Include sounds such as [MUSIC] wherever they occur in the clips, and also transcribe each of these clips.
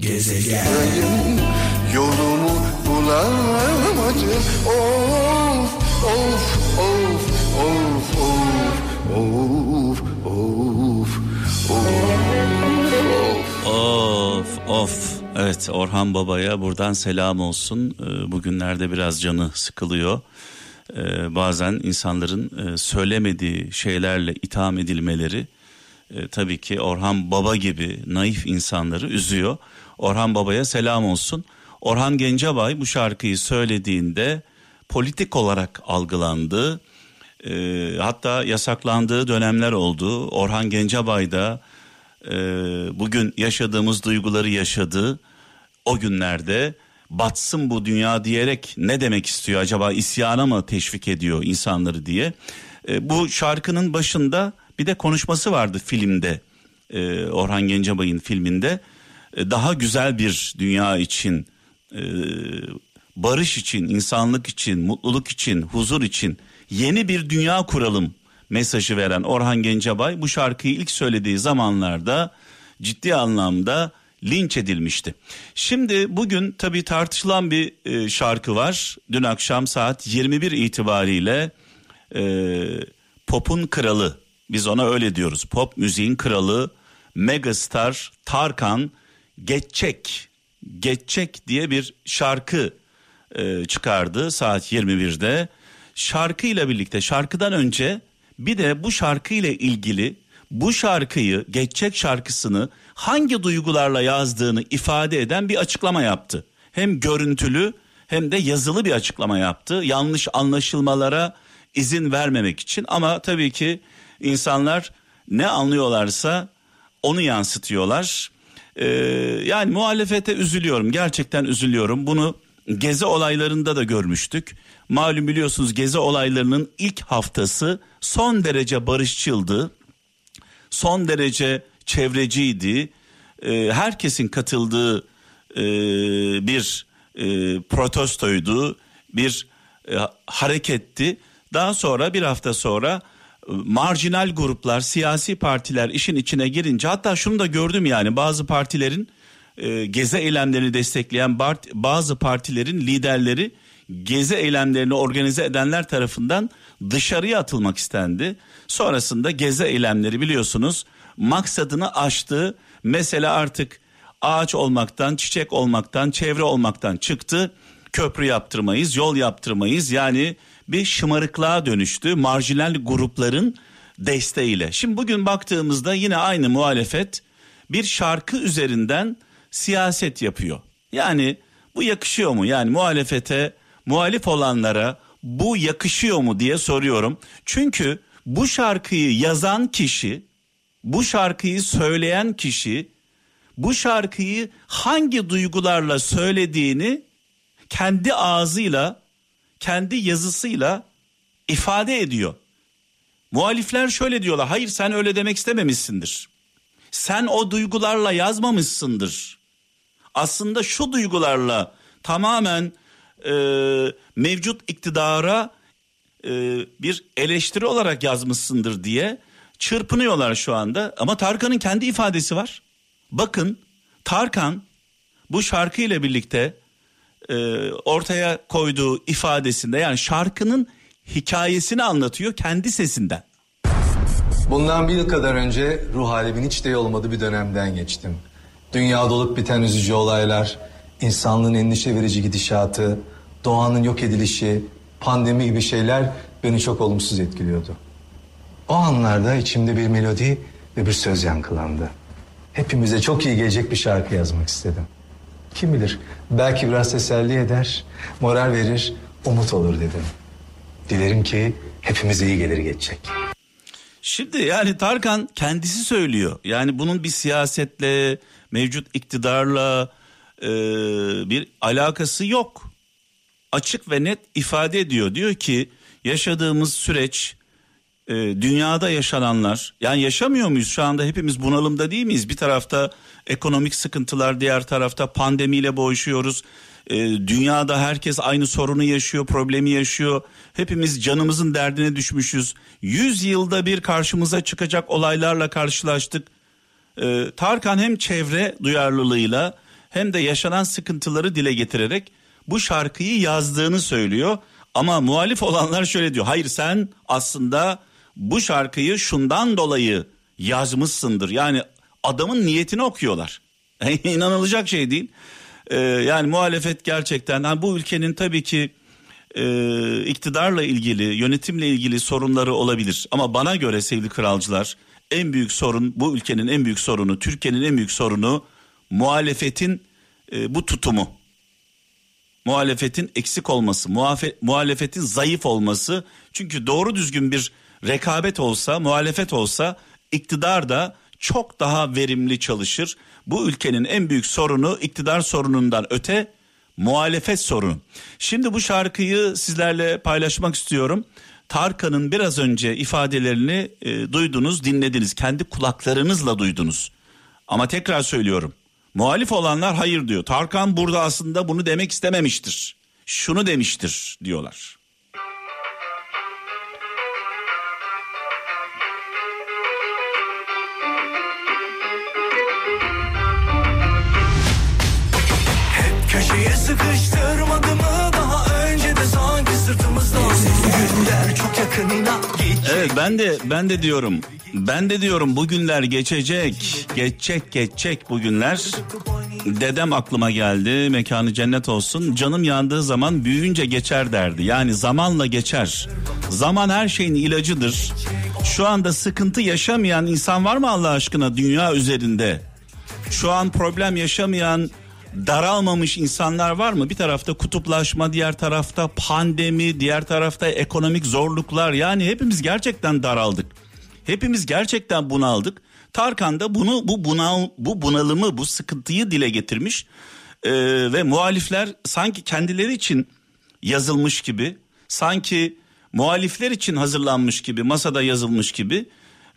Gezegen Yolumu bulamadım Of of of of of of of Of of evet Orhan Baba'ya buradan selam olsun. Ee, Bugünlerde biraz canı sıkılıyor. Ee, Bazen insanların e, söylemediği şeylerle itham edilmeleri e, tabii ki Orhan Baba gibi naif insanları üzüyor. Orhan Baba'ya selam olsun. Orhan Gencebay bu şarkıyı söylediğinde politik olarak algılandı. E, hatta yasaklandığı dönemler oldu. Orhan Gencebay da e, bugün yaşadığımız duyguları yaşadı. O günlerde batsın bu dünya diyerek ne demek istiyor acaba isyana mı teşvik ediyor insanları diye. E, bu şarkının başında bir de konuşması vardı filmde e, Orhan Gencebay'ın filminde daha güzel bir dünya için e, barış için insanlık için mutluluk için huzur için yeni bir dünya kuralım mesajı veren Orhan Gencebay bu şarkıyı ilk söylediği zamanlarda ciddi anlamda linç edilmişti. Şimdi bugün tabii tartışılan bir e, şarkı var. Dün akşam saat 21 itibariyle e, pop'un kralı biz ona öyle diyoruz. Pop müziğin kralı megastar Tarkan Geçecek Geçecek diye bir şarkı e, çıkardı saat 21'de. Şarkıyla birlikte şarkıdan önce bir de bu şarkıyla ilgili bu şarkıyı Geçecek şarkısını hangi duygularla yazdığını ifade eden bir açıklama yaptı. Hem görüntülü hem de yazılı bir açıklama yaptı. Yanlış anlaşılmalara izin vermemek için ama tabii ki insanlar ne anlıyorlarsa onu yansıtıyorlar. Ee, yani muhalefete üzülüyorum gerçekten üzülüyorum bunu gezi olaylarında da görmüştük. Malum biliyorsunuz gezi olaylarının ilk haftası son derece barışçıldı. Son derece çevreciydi. Ee, herkesin katıldığı e, bir e, protestoydu, bir e, hareketti. Daha sonra bir hafta sonra marjinal gruplar, siyasi partiler işin içine girince hatta şunu da gördüm yani bazı partilerin e, gezi eylemlerini destekleyen bazı partilerin liderleri gezi eylemlerini organize edenler tarafından dışarıya atılmak istendi. Sonrasında gezi eylemleri biliyorsunuz maksadını aştı. Mesela artık ağaç olmaktan, çiçek olmaktan, çevre olmaktan çıktı. Köprü yaptırmayız, yol yaptırmayız. Yani bir şımarıklığa dönüştü marjinal grupların desteğiyle. Şimdi bugün baktığımızda yine aynı muhalefet bir şarkı üzerinden siyaset yapıyor. Yani bu yakışıyor mu? Yani muhalefete, muhalif olanlara bu yakışıyor mu diye soruyorum. Çünkü bu şarkıyı yazan kişi, bu şarkıyı söyleyen kişi bu şarkıyı hangi duygularla söylediğini kendi ağzıyla, kendi yazısıyla ifade ediyor. Muhalifler şöyle diyorlar. Hayır sen öyle demek istememişsindir. Sen o duygularla yazmamışsındır. Aslında şu duygularla tamamen e, mevcut iktidara e, bir eleştiri olarak yazmışsındır diye çırpınıyorlar şu anda. Ama Tarkan'ın kendi ifadesi var. Bakın Tarkan bu şarkı ile birlikte e, ortaya koyduğu ifadesinde yani şarkının hikayesini anlatıyor kendi sesinden. Bundan bir yıl kadar önce ruh halimin hiç de olmadığı bir dönemden geçtim. Dünya dolup biten üzücü olaylar, insanlığın endişe verici gidişatı, doğanın yok edilişi, pandemi gibi şeyler beni çok olumsuz etkiliyordu. O anlarda içimde bir melodi ve bir söz yankılandı. Hepimize çok iyi gelecek bir şarkı yazmak istedim. Kim bilir belki biraz teselli eder, moral verir, umut olur dedim. Dilerim ki hepimize iyi gelir geçecek. Şimdi yani Tarkan kendisi söylüyor. Yani bunun bir siyasetle, mevcut iktidarla e, bir alakası yok. Açık ve net ifade ediyor. Diyor ki yaşadığımız süreç e, dünyada yaşananlar yani yaşamıyor muyuz şu anda hepimiz bunalımda değil miyiz? Bir tarafta ekonomik sıkıntılar diğer tarafta pandemiyle boğuşuyoruz. E, dünyada herkes aynı sorunu yaşıyor problemi yaşıyor. Hepimiz canımızın derdine düşmüşüz. Yüz yılda bir karşımıza çıkacak olaylarla karşılaştık. E, Tarkan hem çevre duyarlılığıyla hem de yaşanan sıkıntıları dile getirerek bu şarkıyı yazdığını söylüyor. Ama muhalif olanlar şöyle diyor. Hayır sen aslında bu şarkıyı şundan dolayı yazmışsındır. Yani adamın niyetini okuyorlar. [LAUGHS] İnanılacak şey değil. Ee, yani muhalefet gerçekten yani bu ülkenin tabii ki e, iktidarla ilgili, yönetimle ilgili sorunları olabilir. Ama bana göre sevgili kralcılar en büyük sorun bu ülkenin en büyük sorunu, Türkiye'nin en büyük sorunu muhalefetin e, bu tutumu. Muhalefetin eksik olması, muhalefetin zayıf olması. Çünkü doğru düzgün bir rekabet olsa, muhalefet olsa iktidar da çok daha verimli çalışır. Bu ülkenin en büyük sorunu iktidar sorunundan öte muhalefet sorunu. Şimdi bu şarkıyı sizlerle paylaşmak istiyorum. Tarkan'ın biraz önce ifadelerini e, duydunuz, dinlediniz. Kendi kulaklarınızla duydunuz. Ama tekrar söylüyorum. Muhalif olanlar hayır diyor. Tarkan burada aslında bunu demek istememiştir. Şunu demiştir diyorlar. Evet ben de ben de diyorum. Ben de diyorum bugünler geçecek. Geçecek geçecek bugünler. Dedem aklıma geldi. Mekanı cennet olsun. Canım yandığı zaman büyüyünce geçer derdi. Yani zamanla geçer. Zaman her şeyin ilacıdır. Şu anda sıkıntı yaşamayan insan var mı Allah aşkına dünya üzerinde? Şu an problem yaşamayan daralmamış insanlar var mı? Bir tarafta kutuplaşma, diğer tarafta pandemi, diğer tarafta ekonomik zorluklar. Yani hepimiz gerçekten daraldık. Hepimiz gerçekten bunaldık. Tarkan da bunu bu bunal bu bunalımı, bu sıkıntıyı dile getirmiş. Ee, ve muhalifler sanki kendileri için yazılmış gibi, sanki muhalifler için hazırlanmış gibi, masada yazılmış gibi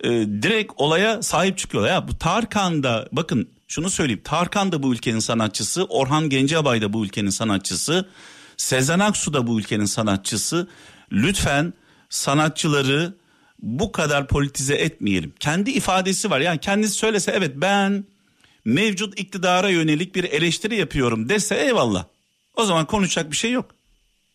e, direkt olaya sahip çıkıyorlar. Ya bu Tarkan da bakın şunu söyleyeyim. Tarkan da bu ülkenin sanatçısı, Orhan Gencebay da bu ülkenin sanatçısı, Sezen Aksu da bu ülkenin sanatçısı. Lütfen sanatçıları bu kadar politize etmeyelim. Kendi ifadesi var. Yani kendisi söylese evet ben mevcut iktidara yönelik bir eleştiri yapıyorum dese eyvallah. O zaman konuşacak bir şey yok.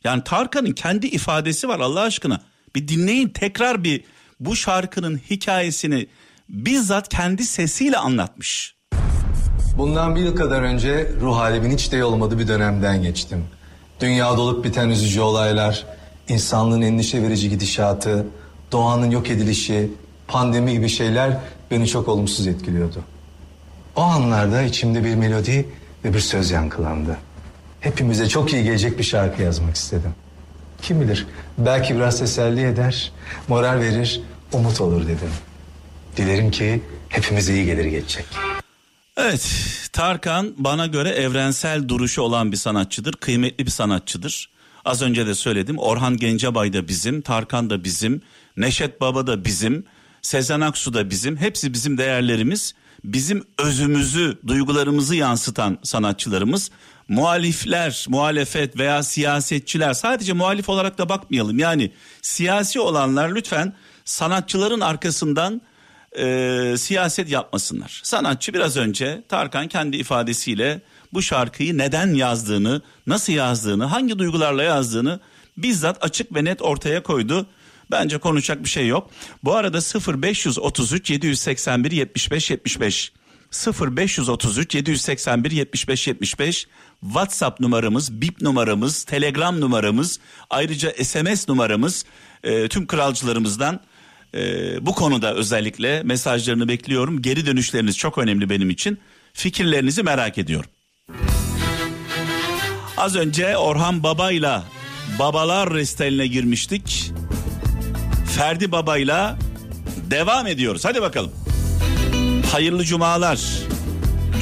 Yani Tarkan'ın kendi ifadesi var Allah aşkına. Bir dinleyin tekrar bir bu şarkının hikayesini bizzat kendi sesiyle anlatmış. Bundan bir yıl kadar önce ruh halimin hiç de olmadığı bir dönemden geçtim. Dünya dolup biten üzücü olaylar, insanlığın endişe verici gidişatı, doğanın yok edilişi, pandemi gibi şeyler beni çok olumsuz etkiliyordu. O anlarda içimde bir melodi ve bir söz yankılandı. Hepimize çok iyi gelecek bir şarkı yazmak istedim. Kim bilir belki biraz teselli eder, moral verir, umut olur dedim. Dilerim ki hepimize iyi gelir gelecek. Evet Tarkan bana göre evrensel duruşu olan bir sanatçıdır. Kıymetli bir sanatçıdır. Az önce de söyledim Orhan Gencebay da bizim, Tarkan da bizim, Neşet Baba da bizim, Sezen Aksu da bizim. Hepsi bizim değerlerimiz. Bizim özümüzü, duygularımızı yansıtan sanatçılarımız. Muhalifler, muhalefet veya siyasetçiler sadece muhalif olarak da bakmayalım. Yani siyasi olanlar lütfen sanatçıların arkasından e, siyaset yapmasınlar. Sanatçı biraz önce Tarkan kendi ifadesiyle bu şarkıyı neden yazdığını, nasıl yazdığını, hangi duygularla yazdığını bizzat açık ve net ortaya koydu. Bence konuşacak bir şey yok. Bu arada 0533 781 75 75 0533 781 75 75 WhatsApp numaramız, bip numaramız, Telegram numaramız, ayrıca SMS numaramız e, tüm kralcılarımızdan e, bu konuda özellikle mesajlarını bekliyorum. Geri dönüşleriniz çok önemli benim için. Fikirlerinizi merak ediyorum. Az önce Orhan Baba'yla Babalar Restaline girmiştik. Ferdi Baba'yla devam ediyoruz. Hadi bakalım. Hayırlı cumalar.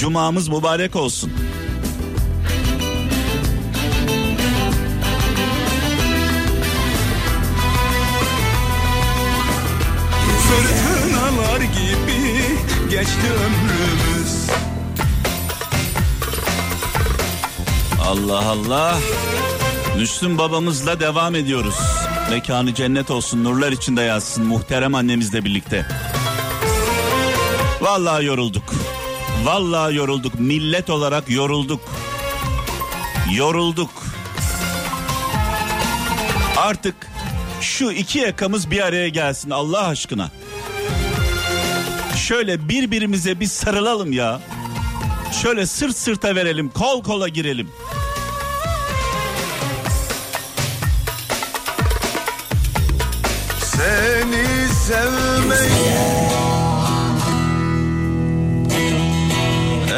Cumamız mübarek olsun. Geçti ömrümüz Allah Allah. Müslüm babamızla devam ediyoruz. Mekanı cennet olsun, nurlar içinde yazsın muhterem annemizle birlikte. Vallahi yorulduk. Vallahi yorulduk. Millet olarak yorulduk. Yorulduk. Artık şu iki yakamız bir araya gelsin Allah aşkına. Şöyle birbirimize bir sarılalım ya. Şöyle sırt sırta verelim, kol kola girelim. Seni sevmeyi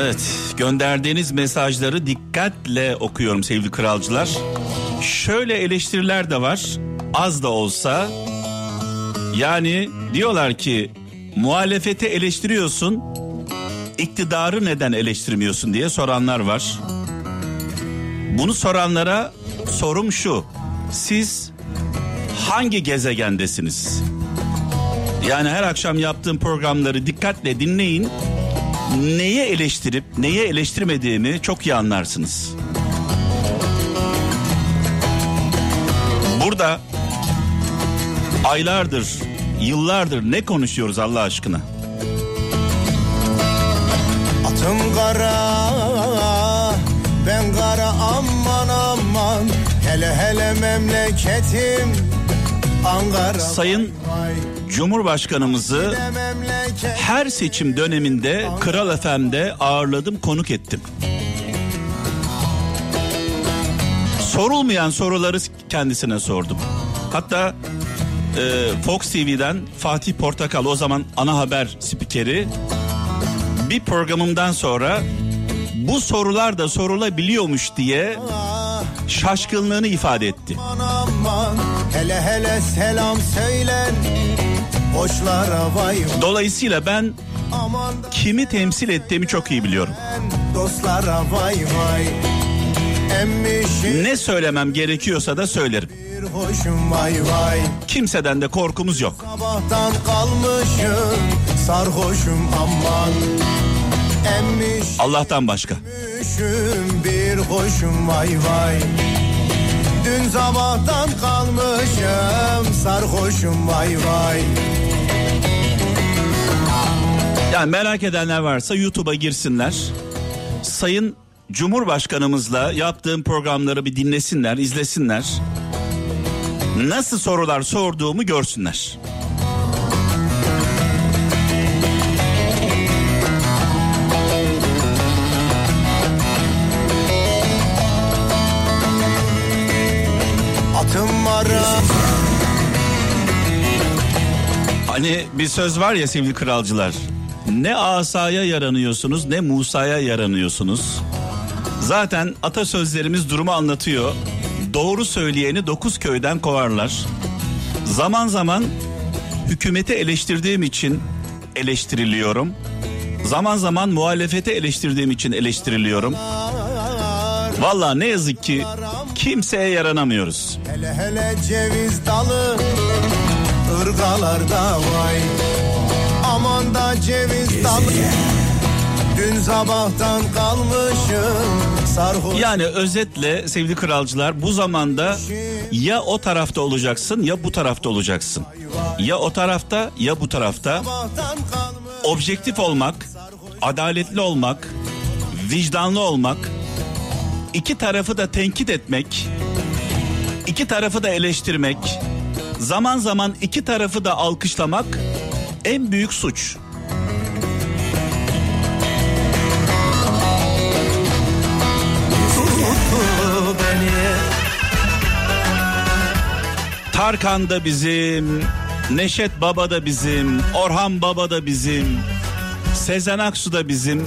Evet, gönderdiğiniz mesajları dikkatle okuyorum sevgili kralcılar. Şöyle eleştiriler de var. Az da olsa. Yani diyorlar ki muhalefeti eleştiriyorsun. iktidarı neden eleştirmiyorsun diye soranlar var. Bunu soranlara sorum şu. Siz hangi gezegendesiniz? Yani her akşam yaptığım programları dikkatle dinleyin. Neye eleştirip neye eleştirmediğimi çok iyi anlarsınız. Burada aylardır, yıllardır ne konuşuyoruz Allah aşkına? Atım kara ben kara aman aman hele hele memleketim Ankara Sayın Cumhurbaşkanımızı her seçim döneminde Kral FM'de ağırladım, konuk ettim. Sorulmayan soruları kendisine sordum. Hatta e, Fox TV'den Fatih Portakal o zaman ana haber spikeri bir programımdan sonra bu sorular da sorulabiliyormuş diye şaşkınlığını ifade etti. hele hele selam söylen Boşlara vay Dolayısıyla ben kimi temsil ettiğimi çok iyi biliyorum. dostlara vay vay Ne söylemem gerekiyorsa da söylerim. Kimseden de korkumuz yok. Sabahtan kalmışım sarhoşum aman Allah'tan başka. Bir hoşum vay vay Dün sabahtan kalmışım sarhoşum vay vay Yani merak edenler varsa YouTube'a girsinler. Sayın Cumhurbaşkanımızla yaptığım programları bir dinlesinler, izlesinler. Nasıl sorular sorduğumu görsünler. Atım ara Hani bir söz var ya sevgili kralcılar. Ne asaya yaranıyorsunuz ne Musa'ya yaranıyorsunuz. Zaten atasözlerimiz durumu anlatıyor. Doğru söyleyeni dokuz köyden kovarlar. Zaman zaman hükümeti eleştirdiğim için eleştiriliyorum. Zaman zaman muhalefeti eleştirdiğim için eleştiriliyorum. Vallahi ne yazık ki kimseye yaranamıyoruz. Hele hele ceviz dalı ırgalarda vay Aman da ceviz dalı Dün sabahtan kalmışım sarhoş Yani özetle sevgili kralcılar bu zamanda ya o tarafta olacaksın ya bu tarafta olacaksın. Ya o tarafta ya bu tarafta. Objektif olmak, adaletli olmak, vicdanlı olmak, iki tarafı da tenkit etmek, iki tarafı da eleştirmek, zaman zaman iki tarafı da alkışlamak en büyük suç. Tarkan da bizim, Neşet Baba da bizim, Orhan Baba da bizim, Sezen Aksu da bizim,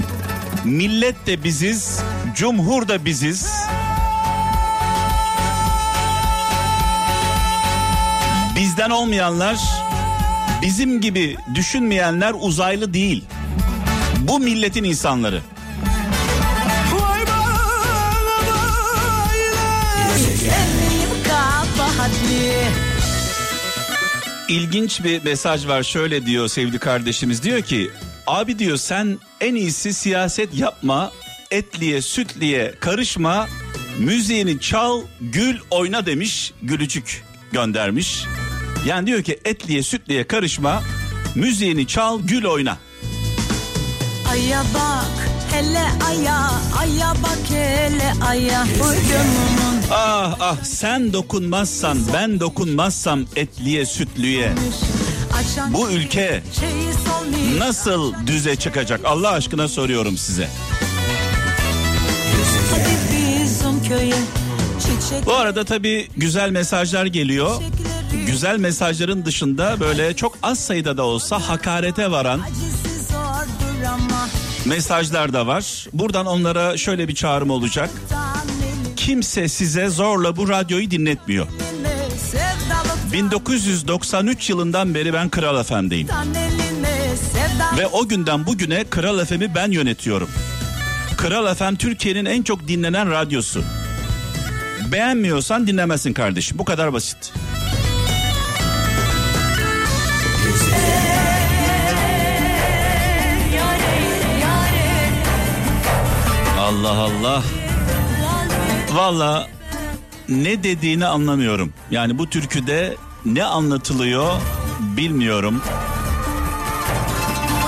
millet de biziz, cumhur da biziz. Bizden olmayanlar, bizim gibi düşünmeyenler uzaylı değil. Bu milletin insanları. İlginç bir mesaj var. Şöyle diyor sevgili kardeşimiz. Diyor ki abi diyor sen en iyisi siyaset yapma etliye sütliye karışma müziğini çal gül oyna demiş. Gülücük göndermiş. Yani diyor ki etliye sütliye karışma müziğini çal gül oyna. Aya bak hele aya aya bak hele aya. Uydumun Ah ah sen dokunmazsan ben dokunmazsam etliye sütlüye bu ülke nasıl düze çıkacak Allah aşkına soruyorum size. Bu arada tabii güzel mesajlar geliyor. Güzel mesajların dışında böyle çok az sayıda da olsa hakarete varan mesajlar da var. Buradan onlara şöyle bir çağrım olacak. Kimse size zorla bu radyoyu dinletmiyor. sevdalık 1993 yılından beri ben Kral FM'deyim. Ve o günden bugüne Kral FM'i ben yönetiyorum. Kral FM Türkiye'nin en çok dinlenen radyosu. Beğenmiyorsan dinlemezsin kardeşim. Bu kadar basit. Allah Allah. Valla ne dediğini anlamıyorum. Yani bu türküde ne anlatılıyor bilmiyorum.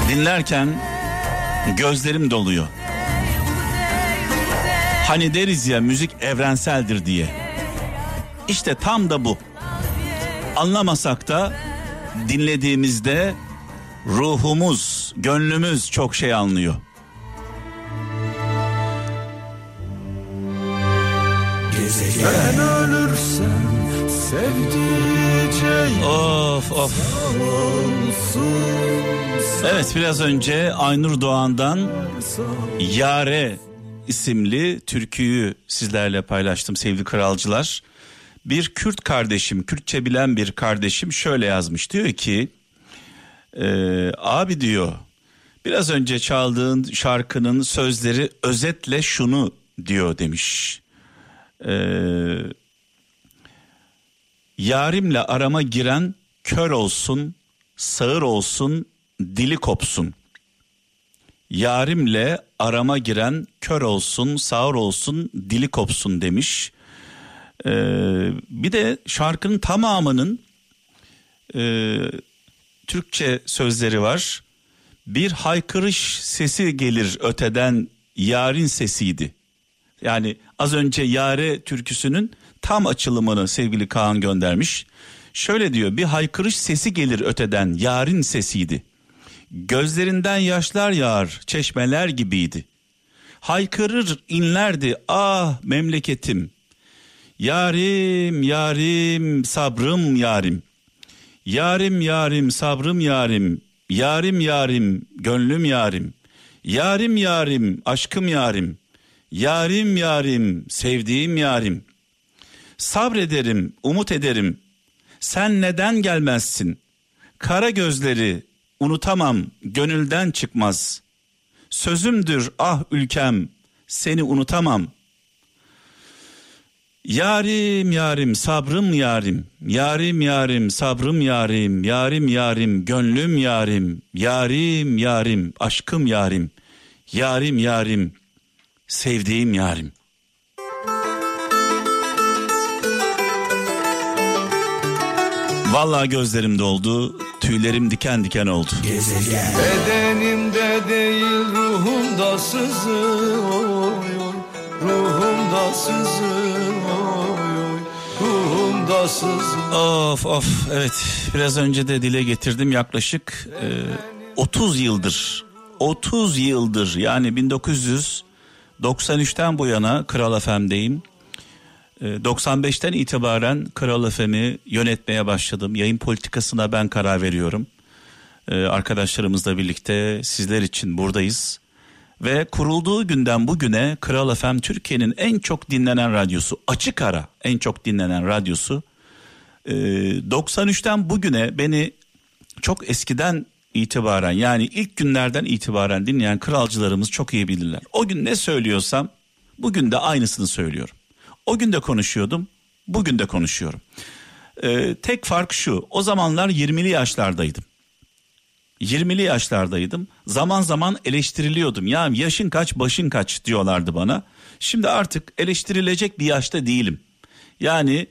Dinlerken gözlerim doluyor. Hani deriz ya müzik evrenseldir diye. İşte tam da bu. Anlamasak da dinlediğimizde ruhumuz, gönlümüz çok şey anlıyor. Ben ölürsem sevdiceğim Of of. Evet biraz önce Aynur Doğan'dan Yare isimli türküyü sizlerle paylaştım sevgili kralcılar. Bir Kürt kardeşim, Kürtçe bilen bir kardeşim şöyle yazmış. Diyor ki, e, abi diyor, biraz önce çaldığın şarkının sözleri özetle şunu diyor demiş. E, yarimle arama giren kör olsun, sağır olsun, dili kopsun. Yarimle arama giren kör olsun, sağır olsun, dili kopsun demiş. Ee, bir de şarkının tamamının e, Türkçe sözleri var. Bir haykırış sesi gelir öteden yarın sesiydi. Yani az önce Yare türküsünün tam açılımını sevgili Kaan göndermiş. Şöyle diyor bir haykırış sesi gelir öteden yarın sesiydi. Gözlerinden yaşlar yağar çeşmeler gibiydi. Haykırır inlerdi ah memleketim. Yarim yarim sabrım yarim. Yarim yarim sabrım yarim. Yarim yarim gönlüm yarim. Yarim yarim aşkım yarim. Yarim yarim sevdiğim yarim. Sabrederim umut ederim. Sen neden gelmezsin? Kara gözleri unutamam gönülden çıkmaz. Sözümdür ah ülkem seni unutamam. Yarim yarim sabrım yarim, yarim yarim sabrım yarim, yarim yarim gönlüm yarim, yarim yarim aşkım yarim, yarim yarim sevdiğim yarim. Vallahi gözlerim doldu, tüylerim diken diken oldu. Bedenimde değil ruhumda oy Ruhumda oy Ruhumda sızır Of of. Evet biraz önce de dile getirdim. Yaklaşık e, 30 yıldır 30 yıldır yani 1993'ten bu yana Kral FM'deyim. E, 95'ten itibaren Kral FM'i yönetmeye başladım. Yayın politikasına ben karar veriyorum. E, arkadaşlarımızla birlikte sizler için buradayız. Ve kurulduğu günden bugüne Kral FM Türkiye'nin en çok dinlenen radyosu açık ara en çok dinlenen radyosu. Ee, 93'ten bugüne beni çok eskiden itibaren yani ilk günlerden itibaren dinleyen kralcılarımız çok iyi bilirler. O gün ne söylüyorsam bugün de aynısını söylüyorum. O gün de konuşuyordum bugün de konuşuyorum. Ee, tek fark şu o zamanlar 20'li yaşlardaydım. 20'li yaşlardaydım. Zaman zaman eleştiriliyordum. Ya yaşın kaç, başın kaç diyorlardı bana. Şimdi artık eleştirilecek bir yaşta değilim. Yani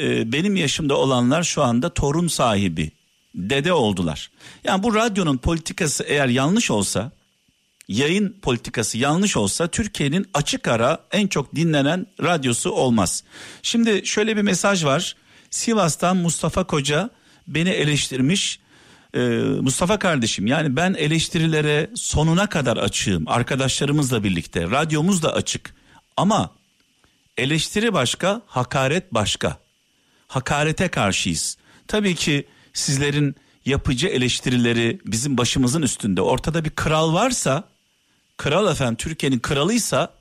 e, benim yaşımda olanlar şu anda torun sahibi, dede oldular. Yani bu radyonun politikası eğer yanlış olsa, yayın politikası yanlış olsa Türkiye'nin açık ara en çok dinlenen radyosu olmaz. Şimdi şöyle bir mesaj var. Sivas'tan Mustafa Koca beni eleştirmiş. Ee, Mustafa kardeşim yani ben eleştirilere sonuna kadar açığım. Arkadaşlarımızla birlikte radyomuz da açık. Ama eleştiri başka, hakaret başka. Hakarete karşıyız. Tabii ki sizlerin yapıcı eleştirileri bizim başımızın üstünde. Ortada bir kral varsa, kral efendim Türkiye'nin kralıysa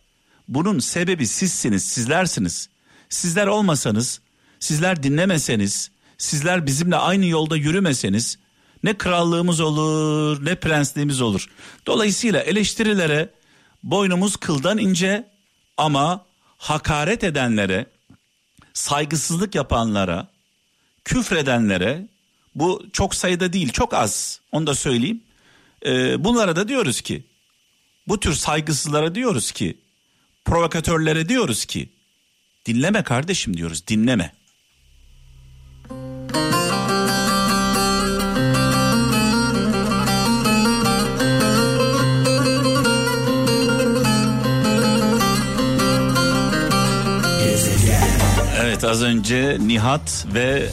bunun sebebi sizsiniz, sizlersiniz. Sizler olmasanız, sizler dinlemeseniz, sizler bizimle aynı yolda yürümeseniz ne krallığımız olur, ne prensliğimiz olur. Dolayısıyla eleştirilere boynumuz kıldan ince ama hakaret edenlere, saygısızlık yapanlara, küfredenlere bu çok sayıda değil çok az onu da söyleyeyim. Ee, bunlara da diyoruz ki bu tür saygısızlara diyoruz ki provokatörlere diyoruz ki dinleme kardeşim diyoruz dinleme. Evet az önce Nihat ve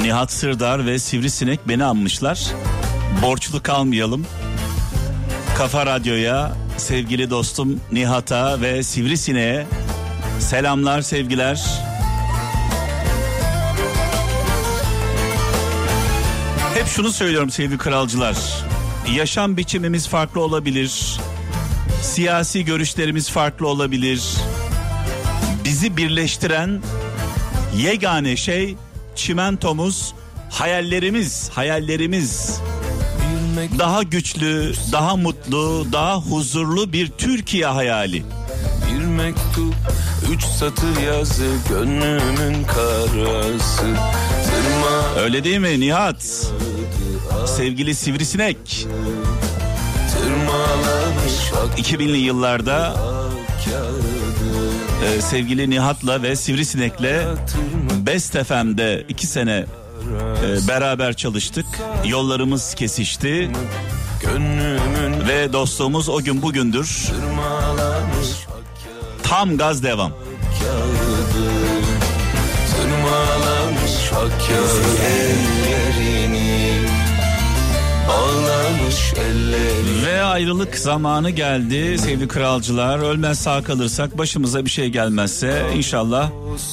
Nihat Sırdar ve Sivrisinek beni anmışlar. Borçlu kalmayalım. Kafa Radyo'ya sevgili dostum Nihat'a ve Sivrisinek'e selamlar sevgiler. Hep şunu söylüyorum sevgili kralcılar. Yaşam biçimimiz farklı olabilir. Siyasi görüşlerimiz farklı olabilir. Bizi birleştiren yegane şey çimentomuz, hayallerimiz, hayallerimiz. Daha güçlü, daha mutlu, daha huzurlu bir Türkiye hayali. Bir mektup, üç satır yazı, gönlümün karası. Tırma Öyle değil mi Nihat? Sevgili Sivrisinek. tırmalamış 2000'li yıllarda e, sevgili Nihat'la ve Sivrisinek'le Best FM'de iki sene e, beraber çalıştık. Yollarımız kesişti Gönlümün ve dostluğumuz o gün bugündür. Tam gaz devam. kağıdı. Ve ayrılık zamanı geldi sevgili kralcılar. Ölmez sağ kalırsak başımıza bir şey gelmezse inşallah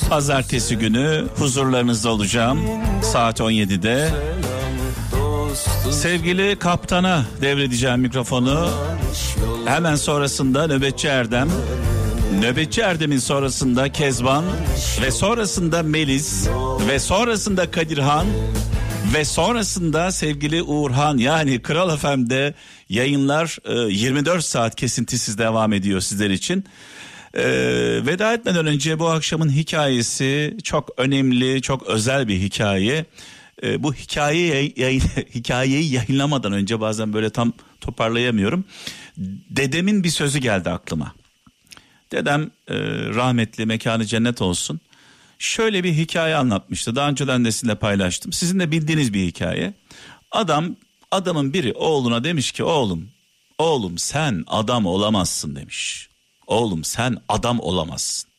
pazartesi günü huzurlarınızda olacağım saat 17'de. Sevgili kaptana devredeceğim mikrofonu. Hemen sonrasında nöbetçi Erdem. Nöbetçi Erdem'in sonrasında Kezban ve sonrasında Melis ve sonrasında Kadirhan ve sonrasında sevgili Uğurhan yani Kral FM'de yayınlar e, 24 saat kesintisiz devam ediyor sizler için. E, veda etmeden önce bu akşamın hikayesi çok önemli, çok özel bir hikaye. E, bu hikayeyi, yayın, [LAUGHS] hikayeyi yayınlamadan önce bazen böyle tam toparlayamıyorum. Dedemin bir sözü geldi aklıma. Dedem e, rahmetli mekanı cennet olsun. Şöyle bir hikaye anlatmıştı. Daha önceden de sizinle paylaştım. Sizin de bildiğiniz bir hikaye. Adam adamın biri oğluna demiş ki oğlum oğlum sen adam olamazsın demiş. Oğlum sen adam olamazsın.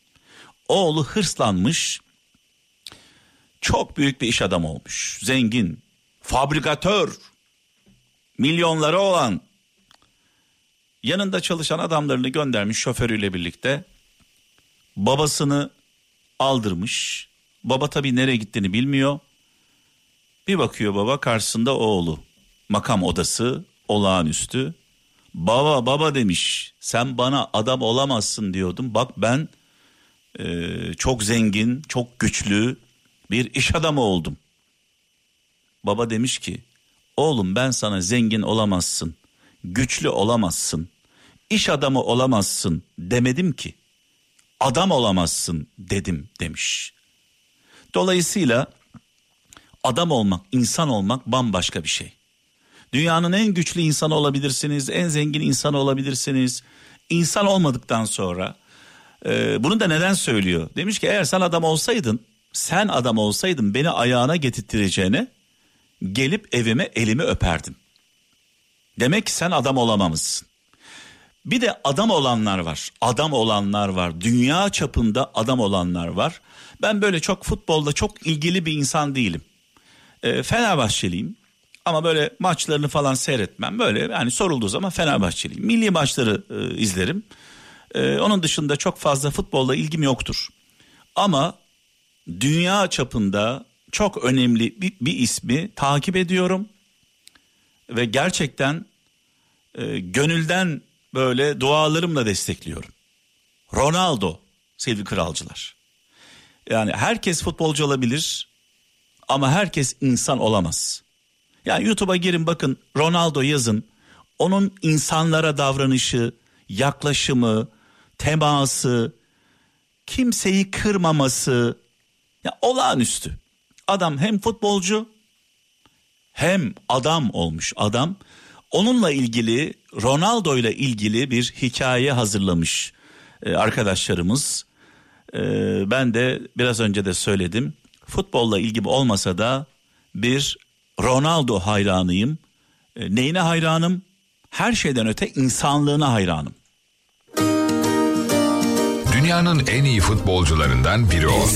Oğlu hırslanmış. Çok büyük bir iş adamı olmuş. Zengin, fabrikatör, milyonları olan yanında çalışan adamlarını göndermiş şoförüyle birlikte. Babasını aldırmış. Baba tabii nereye gittiğini bilmiyor. Bir bakıyor baba karşısında oğlu. Makam odası olağanüstü. Baba baba demiş sen bana adam olamazsın diyordum. Bak ben e, çok zengin çok güçlü bir iş adamı oldum. Baba demiş ki oğlum ben sana zengin olamazsın. Güçlü olamazsın. iş adamı olamazsın demedim ki adam olamazsın dedim demiş. Dolayısıyla adam olmak, insan olmak bambaşka bir şey. Dünyanın en güçlü insanı olabilirsiniz, en zengin insanı olabilirsiniz. İnsan olmadıktan sonra e, bunu da neden söylüyor? Demiş ki eğer sen adam olsaydın, sen adam olsaydın beni ayağına getirtireceğine gelip evime elimi öperdin. Demek ki sen adam olamamışsın. Bir de adam olanlar var. Adam olanlar var. Dünya çapında adam olanlar var. Ben böyle çok futbolda çok ilgili bir insan değilim. E, Fenerbahçeliyim. Ama böyle maçlarını falan seyretmem. Böyle yani sorulduğu zaman Fenerbahçeliyim. Milli maçları e, izlerim. E, onun dışında çok fazla futbolla ilgim yoktur. Ama dünya çapında çok önemli bir, bir ismi takip ediyorum. Ve gerçekten e, gönülden böyle dualarımla destekliyorum. Ronaldo sevgili kralcılar. Yani herkes futbolcu olabilir ama herkes insan olamaz. Yani YouTube'a girin bakın Ronaldo yazın. Onun insanlara davranışı, yaklaşımı, teması, kimseyi kırmaması ya olağanüstü. Adam hem futbolcu hem adam olmuş adam. Onunla ilgili Ronaldo ile ilgili bir hikaye hazırlamış e, arkadaşlarımız. E, ben de biraz önce de söyledim. Futbolla ilgim olmasa da bir Ronaldo hayranıyım. E, neyine hayranım? Her şeyden öte insanlığına hayranım. Dünyanın en iyi futbolcularından biri o.